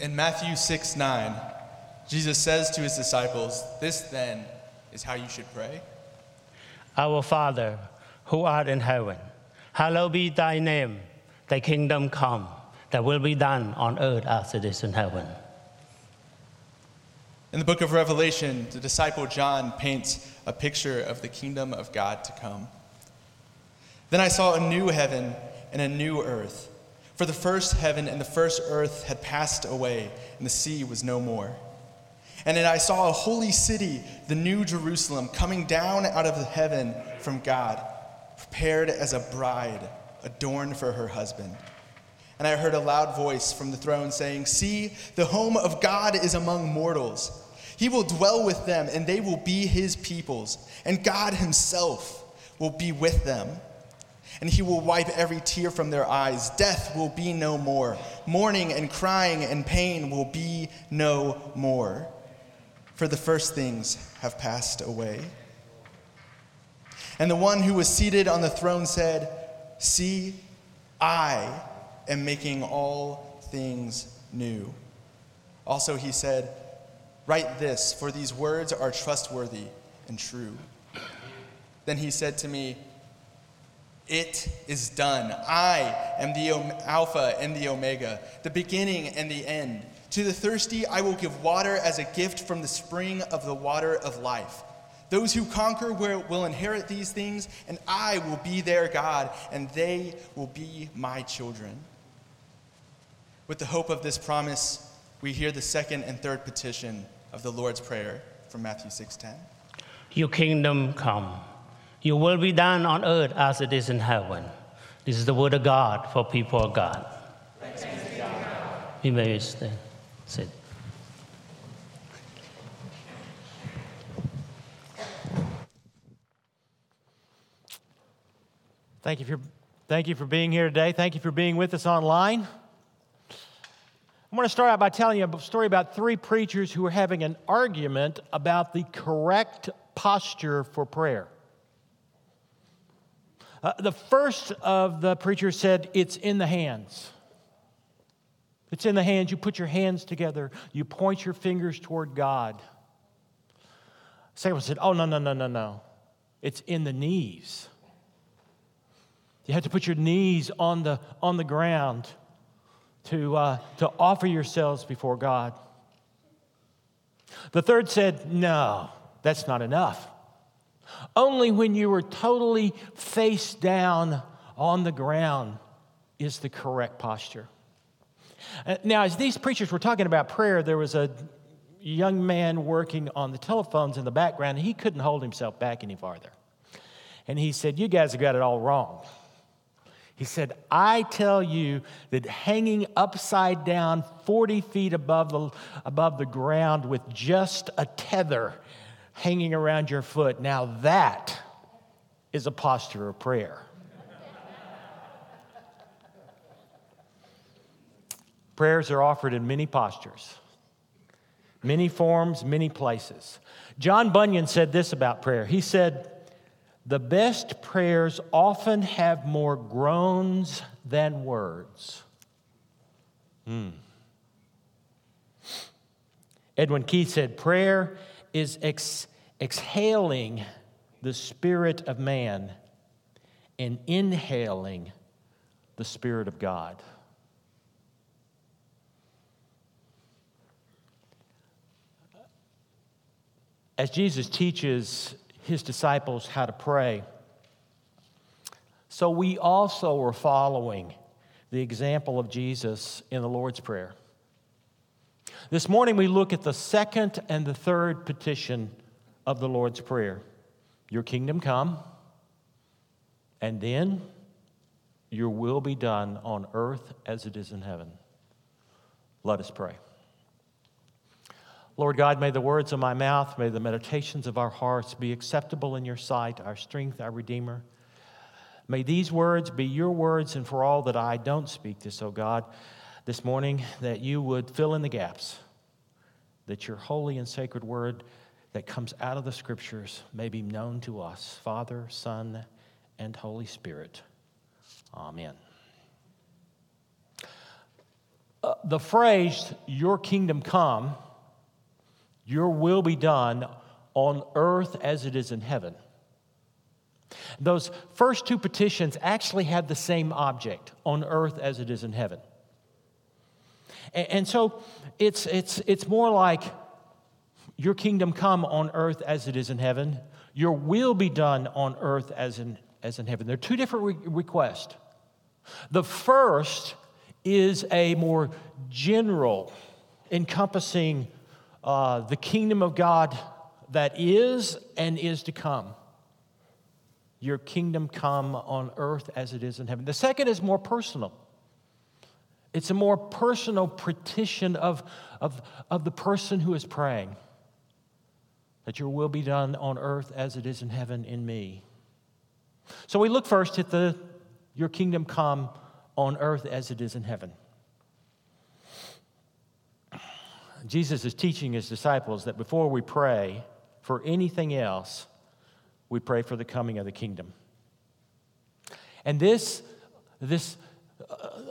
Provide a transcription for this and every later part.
In Matthew 6 9, Jesus says to his disciples, This then is how you should pray. Our Father, who art in heaven, hallowed be thy name. Thy kingdom come, thy will be done on earth as it is in heaven. In the book of Revelation, the disciple John paints a picture of the kingdom of God to come. Then I saw a new heaven and a new earth. For the first heaven and the first earth had passed away, and the sea was no more. And then I saw a holy city, the new Jerusalem, coming down out of heaven from God, prepared as a bride, adorned for her husband. And I heard a loud voice from the throne saying, See, the home of God is among mortals. He will dwell with them, and they will be his peoples, and God himself will be with them. And he will wipe every tear from their eyes. Death will be no more. Mourning and crying and pain will be no more for the first things have passed away. And the one who was seated on the throne said, See, I am making all things new. Also, he said, Write this, for these words are trustworthy and true. Then he said to me, It is done. I am the Alpha and the Omega, the beginning and the end. To the thirsty, I will give water as a gift from the spring of the water of life. Those who conquer will inherit these things, and I will be their God, and they will be my children. With the hope of this promise, we hear the second and third petition of the Lord's Prayer from Matthew 6:10. Your kingdom come. Your will be done on earth as it is in heaven. This is the word of God for people of God. Thanks be God. You may stand. Uh, sit. Thank you, for, thank you for being here today. Thank you for being with us online. I'm going to start out by telling you a story about three preachers who were having an argument about the correct posture for prayer. Uh, the first of the preachers said, It's in the hands. It's in the hands. You put your hands together, you point your fingers toward God. Second one said, Oh, no, no, no, no, no. It's in the knees. You have to put your knees on the, on the ground to, uh, to offer yourselves before God. The third said, No, that's not enough. Only when you are totally face down on the ground is the correct posture. Uh, now, as these preachers were talking about prayer, there was a young man working on the telephones in the background, and he couldn't hold himself back any farther. And he said, You guys have got it all wrong. He said, I tell you that hanging upside down 40 feet above the, above the ground with just a tether hanging around your foot, now that is a posture of prayer. Prayers are offered in many postures, many forms, many places. John Bunyan said this about prayer. He said, The best prayers often have more groans than words. Hmm. Edwin Keith said, Prayer is ex- exhaling the spirit of man and inhaling the spirit of God. as Jesus teaches his disciples how to pray, so we also are following the example of Jesus in the Lord's Prayer. This morning we look at the second and the third petition of the Lord's Prayer Your kingdom come, and then your will be done on earth as it is in heaven. Let us pray. Lord God, may the words of my mouth, may the meditations of our hearts be acceptable in your sight, our strength, our Redeemer. May these words be your words, and for all that I don't speak this, O God, this morning, that you would fill in the gaps, that your holy and sacred word that comes out of the scriptures may be known to us, Father, Son, and Holy Spirit. Amen. uh, the phrase, Your kingdom come, your will be done on earth as it is in heaven. Those first two petitions actually have the same object on earth as it is in heaven. And, so it's, it's, it's more like your kingdom come on earth as it is in heaven, your will be done on earth as in, as in heaven. They're two different re- requests. The first is a more general, encompassing uh, the kingdom of God that is and is to come. Your kingdom come on earth as it is in heaven. The second is more personal. It's a more personal petition of, of, of the person who is praying that your will be done on earth as it is in heaven in me. So we look first at the your kingdom come on earth as it is in heaven. Jesus is teaching his disciples that before we pray for anything else, we pray for the coming of the kingdom. And this, this,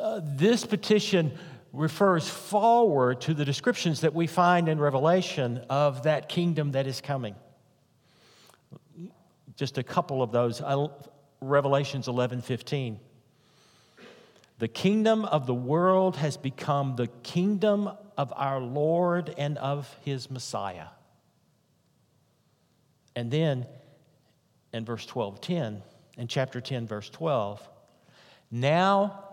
uh, uh, this petition refers forward to the descriptions that we find in Revelation of that kingdom that is coming. Just a couple of those. Revelations 11 15. The kingdom of the world has become the kingdom of our Lord and of his Messiah. And then in verse 12, 10, in chapter 10, verse 12, now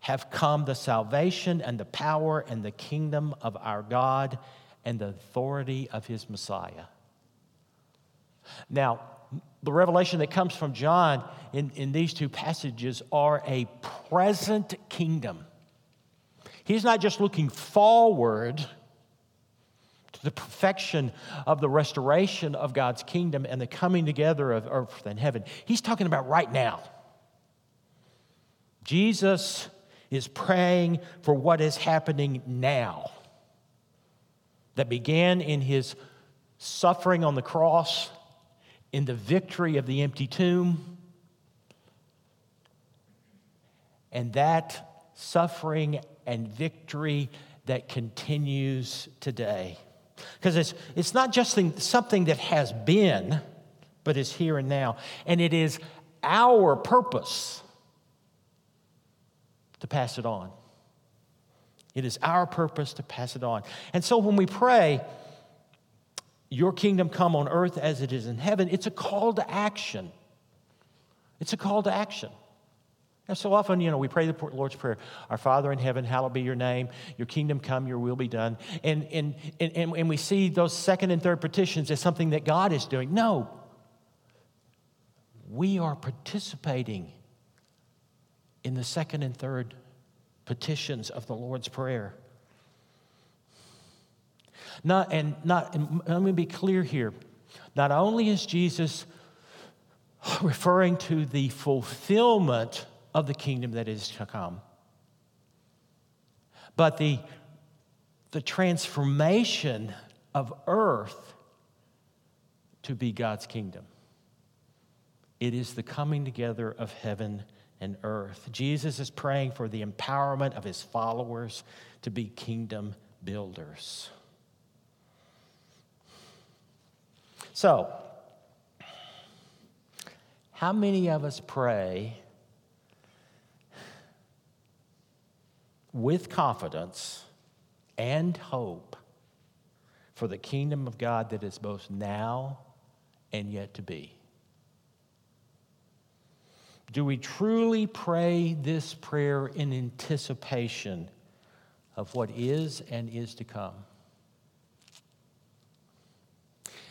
have come the salvation and the power and the kingdom of our God and the authority of his Messiah. Now, the revelation that comes from John in, in these two passages are a present kingdom. He's not just looking forward to the perfection of the restoration of God's kingdom and the coming together of earth and heaven. He's talking about right now. Jesus is praying for what is happening now that began in his suffering on the cross in the victory of the empty tomb. And that suffering and victory that continues today. Because it's, it's not just something that has been, but is here and now. And it is our purpose pass it on. It is our purpose to pass it on. And so when we pray, your kingdom come on earth as it is in heaven, it's a call to action. It's a call to action. And so often, you know, we pray the Lord's Prayer Our Father in heaven, hallowed be your name, your kingdom come, your will be done. And, and, and, and we see those second and third petitions as something that God is doing. No, we are participating in the second and third petitions of the Lord's Prayer. Not, and not, and let me be clear here. Not only is Jesus referring to the fulfillment of the kingdom that is to come, but the, the transformation of earth to be God's kingdom. It is the coming together of heaven and earth. Jesus is praying for the empowerment of his followers to be kingdom builders. So, how many of us pray with confidence and hope for the kingdom of God that is both now and yet to be? Do we truly pray this prayer in anticipation of what is and is to come?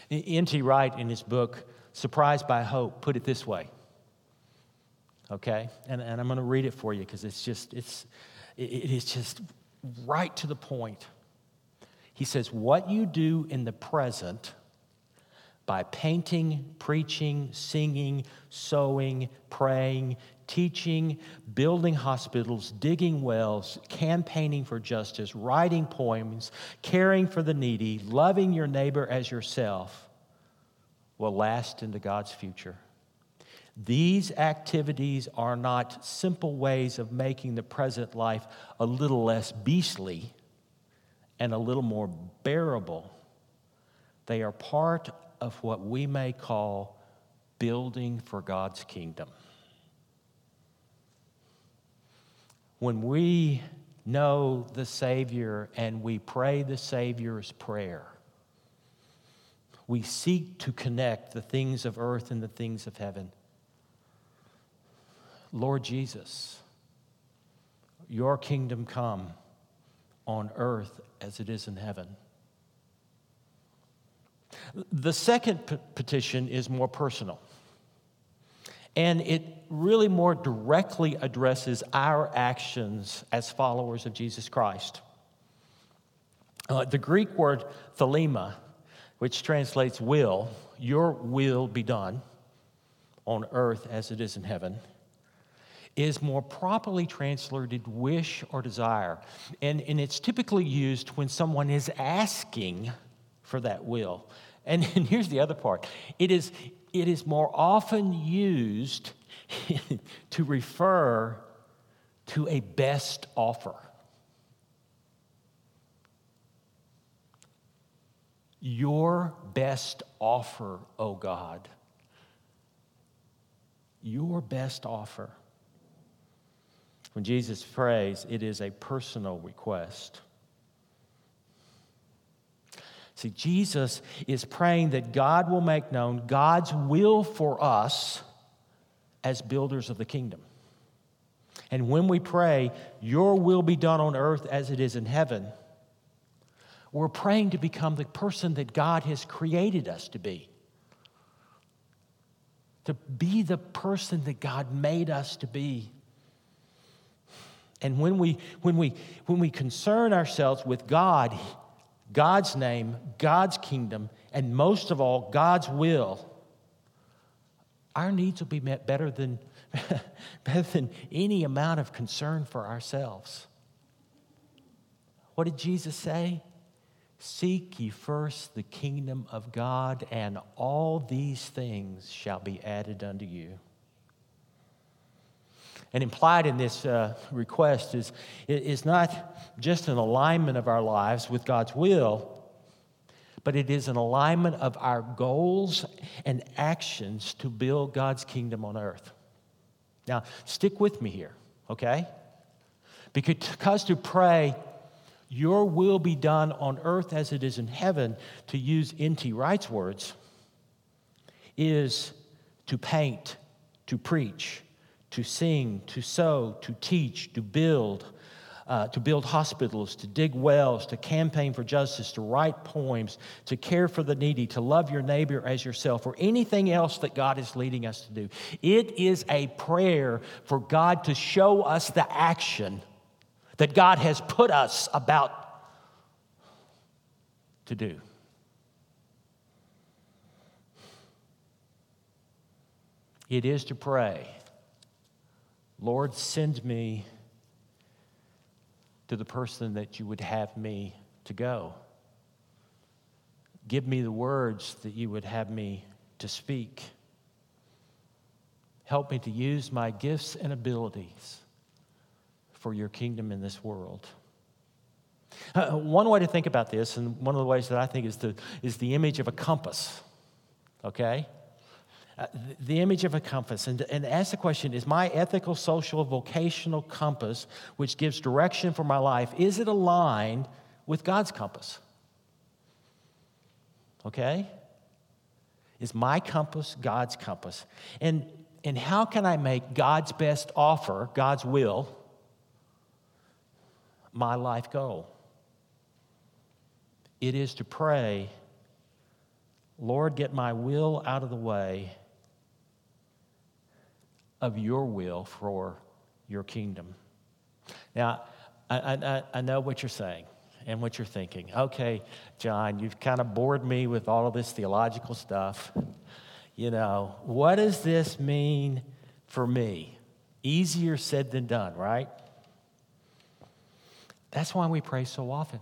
N.T. Wright, in his book, Surprised by Hope, put it this way. Okay? And, and I'm going to read it for you because it's just, it's, it is just right to the point. He says, What you do in the present by painting, preaching, singing, sewing, praying, teaching, building hospitals, digging wells, campaigning for justice, writing poems, caring for the needy, loving your neighbor as yourself will last into God's future. These activities are not simple ways of making the present life a little less beastly and a little more bearable. They are part of what we may call building for God's kingdom. When we know the Savior and we pray the Savior's prayer, we seek to connect the things of earth and the things of heaven. Lord Jesus, your kingdom come on earth as it is in heaven. The second p- petition is more personal. And it really more directly addresses our actions as followers of Jesus Christ. Uh, the Greek word thelema, which translates will, your will be done on earth as it is in heaven, is more properly translated wish or desire. And, and it's typically used when someone is asking for that will. And, and here's the other part it is, it is more often used to refer to a best offer. Your best offer, O oh God. Your best offer. When Jesus prays, it is a personal request. See, Jesus is praying that God will make known God's will for us as builders of the kingdom. And when we pray, Your will be done on earth as it is in heaven, we're praying to become the person that God has created us to be. To be the person that God made us to be. And when we, when we, when we concern ourselves with God, God's name, God's kingdom, and most of all, God's will, our needs will be met better than, better than any amount of concern for ourselves. What did Jesus say? Seek ye first the kingdom of God, and all these things shall be added unto you. And implied in this uh, request is, is not just an alignment of our lives with God's will, but it is an alignment of our goals and actions to build God's kingdom on earth. Now, stick with me here, okay? Because to pray, Your will be done on earth as it is in heaven, to use N.T. Wright's words, is to paint, to preach, to sing, to sow, to teach, to build, uh, to build hospitals, to dig wells, to campaign for justice, to write poems, to care for the needy, to love your neighbor as yourself, or anything else that God is leading us to do. It is a prayer for God to show us the action that God has put us about to do. It is to pray Lord, send me to the person that you would have me to go. Give me the words that you would have me to speak. Help me to use my gifts and abilities for your kingdom in this world. Uh, one way to think about this, and one of the ways that I think is the, is the image of a compass, okay? Uh, the image of a compass. And, and ask the question is my ethical social vocational compass which gives direction for my life is it aligned with god's compass? Okay? Is my compass god's compass? And and how can i make god's best offer god's will my life goal? It is to pray lord get my will out of the way of your will for your kingdom. Now, I, I, I know what you're saying and what you're thinking. Okay, John, you've kind of bored me with all of this theological stuff. You know, what does this mean for me? Easier said than done, right? That's why we pray so often.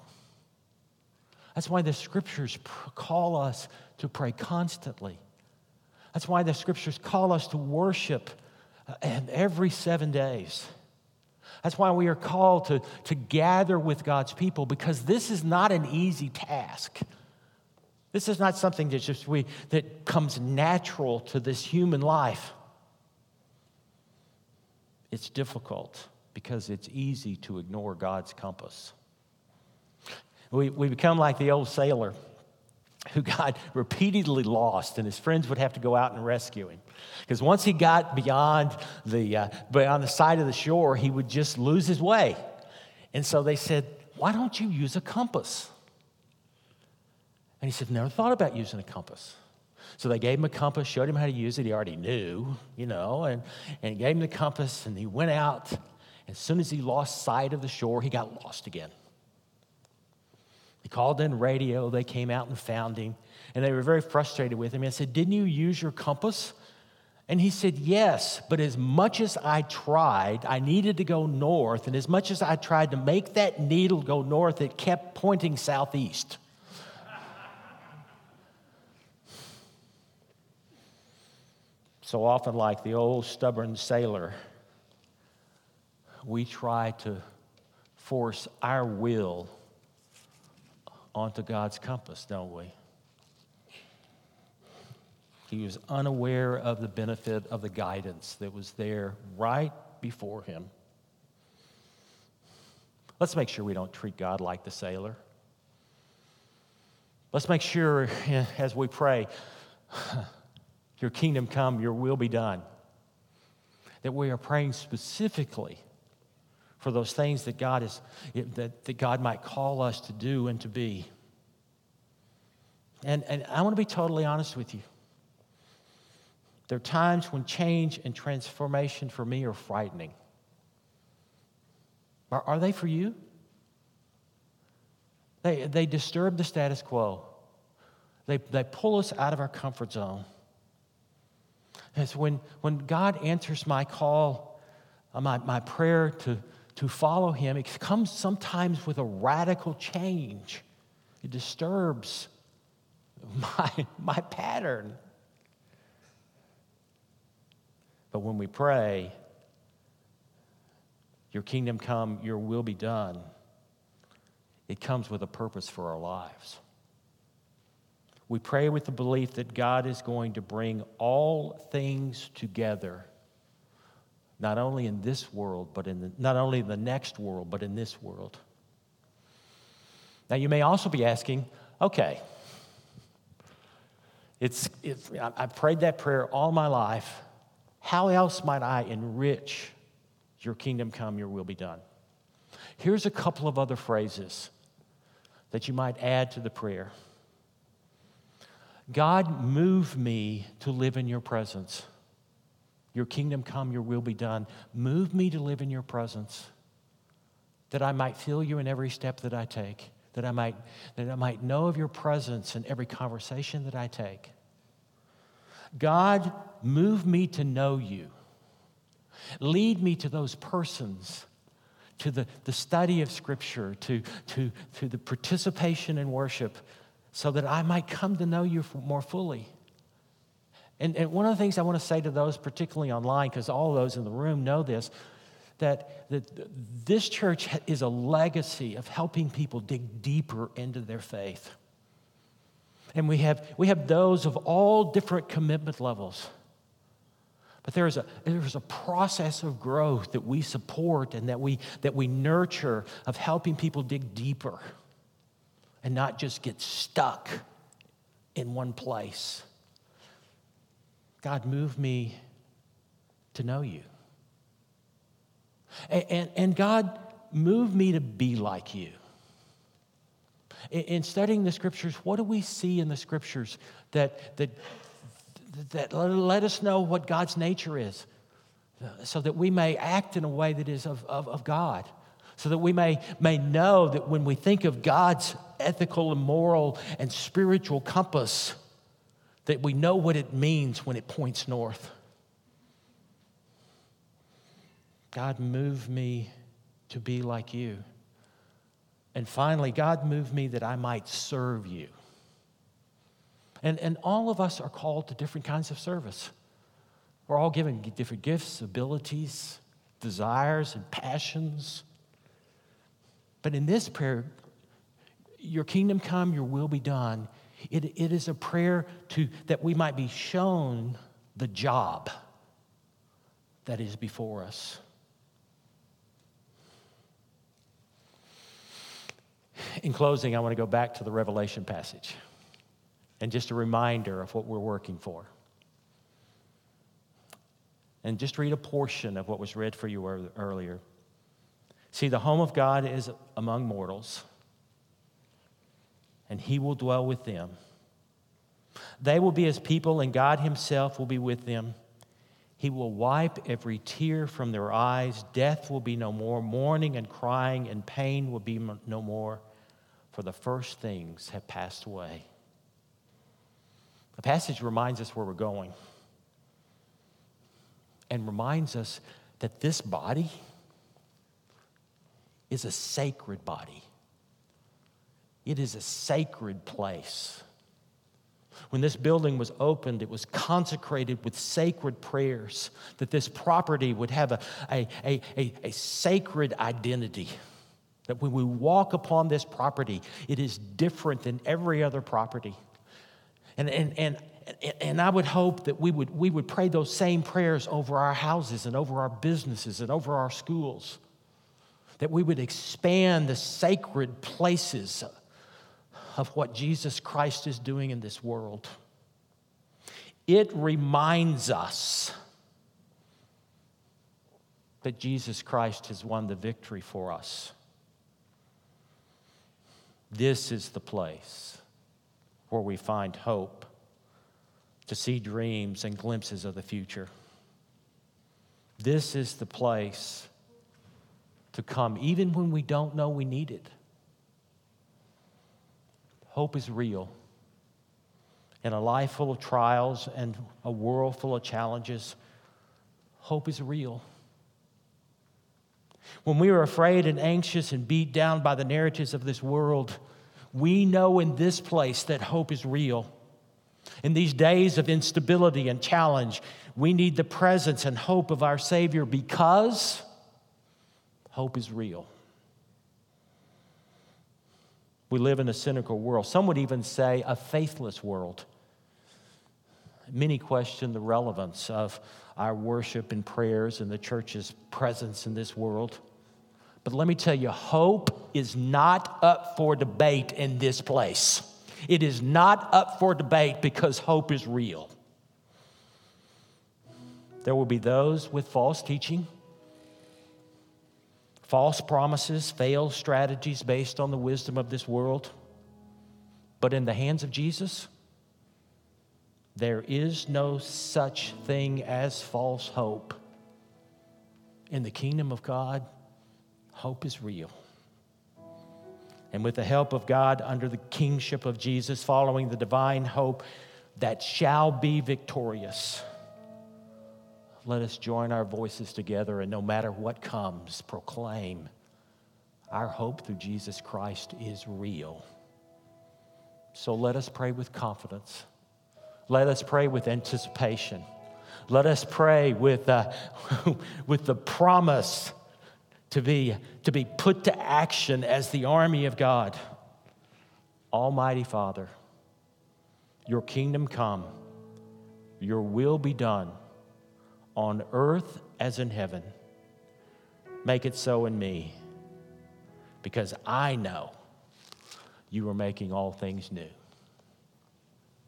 That's why the scriptures call us to pray constantly. That's why the scriptures call us to worship uh, every seven days. That's why we are called to, to gather with God's people because this is not an easy task. This is not something that just we that comes natural to this human life. It's difficult because it's easy to ignore God's compass. We, we become like the old sailor who got repeatedly lost, and his friends would have to go out and rescue him. Because once he got beyond the, uh, beyond the side of the shore, he would just lose his way. And so they said, Why don't you use a compass? And he said, Never thought about using a compass. So they gave him a compass, showed him how to use it. He already knew, you know, and, and gave him the compass, and he went out. As soon as he lost sight of the shore, he got lost again. He called in radio. They came out and found him. And they were very frustrated with him. I said, Didn't you use your compass? And he said, Yes, but as much as I tried, I needed to go north. And as much as I tried to make that needle go north, it kept pointing southeast. so often, like the old stubborn sailor, we try to force our will onto God's compass, don't we? He was unaware of the benefit of the guidance that was there right before him. Let's make sure we don't treat God like the sailor. Let's make sure as we pray, Your kingdom come, your will be done, that we are praying specifically for those things that God, is, that, that God might call us to do and to be. And, and I want to be totally honest with you. There are times when change and transformation for me are frightening. Are, are they for you? They, they disturb the status quo. They, they pull us out of our comfort zone. It's when, when God answers my call, uh, my, my prayer to, to follow him, it comes sometimes with a radical change. It disturbs my, my pattern. But when we pray, Your kingdom come, Your will be done, it comes with a purpose for our lives. We pray with the belief that God is going to bring all things together not only in this world, but in the, not only in the next world, but in this world. Now, you may also be asking, okay, it's, it's, I've prayed that prayer all my life. How else might I enrich your kingdom come, your will be done? Here's a couple of other phrases that you might add to the prayer God, move me to live in your presence. Your kingdom come, your will be done. Move me to live in your presence, that I might feel you in every step that I take, that I might, that I might know of your presence in every conversation that I take. God, move me to know you. Lead me to those persons, to the, the study of Scripture, to, to, to the participation in worship, so that I might come to know you more fully. And, and one of the things I want to say to those, particularly online, because all those in the room know this, that, that this church is a legacy of helping people dig deeper into their faith. And we have, we have those of all different commitment levels. But there is, a, there is a process of growth that we support and that we, that we nurture of helping people dig deeper and not just get stuck in one place. God, move me to know you. And, and, and God, move me to be like you. In, in, studying the scriptures, what do we see in the scriptures that, that, that let us know what God's nature is so that we may act in a way that is of, of, of God? So that we may, may know that when we think of God's ethical and moral and spiritual compass, that we know what it means when it points north. God, move me to be like you. And finally, God, move me that I might serve you. And, and all of us are called to different kinds of service. We're all given different gifts, abilities, desires, and passions. But in this prayer, your kingdom come, your will be done. It, it is a prayer to, that we might be shown the job that is before us. In closing, I want to go back to the Revelation passage and just a reminder of what we're working for. And just read a portion of what was read for you earlier. See, the home of God is among mortals, and He will dwell with them. They will be His people, and God Himself will be with them. He will wipe every tear from their eyes. Death will be no more. Mourning and crying and pain will be no more, for the first things have passed away. The passage reminds us where we're going and reminds us that this body is a sacred body. It is a sacred place. When this building was opened, it was consecrated with sacred prayers that this property would have a, a, a, a, sacred identity. That when we walk upon this property, it is different than every other property. And, and, and, and I would hope that we would, we would pray those same prayers over our houses and over our businesses and over our schools. That we would expand the sacred places of what Jesus Christ is doing in this world. It reminds us that Jesus Christ has won the victory for us. This is the place where we find hope to see dreams and glimpses of the future. This is the place to come, even when we don't know we need it. Hope is real. In a life full of trials and a world full of challenges, hope is real. When we are afraid and anxious and beat down by the narratives of this world, we know in this place that hope is real. In these days of instability and challenge, we need the presence and hope of our Savior because hope is real. We live in a cynical world. Some would even say a faithless world. Many question the relevance of our worship and prayers and the church's presence in this world. But let me tell you, hope is not up for debate in this place. It is not up for debate because hope is real. There will be those with false teaching, false promises, failed strategies based on the wisdom of this world. But in the hands of Jesus, there is no such thing as false hope. In the kingdom of God, hope is real. And with the help of God, under the kingship of Jesus, following the divine hope that shall be victorious, let us join our voices together and no matter what comes, proclaim our hope through Jesus Christ is real. So let us pray with confidence. Let us pray with anticipation. Let us pray with, uh, with the promise to be, to be put to action as the army of God. Almighty Father, your kingdom come, your will be done on earth as in heaven. Make it so in me, because I know you are making all things new.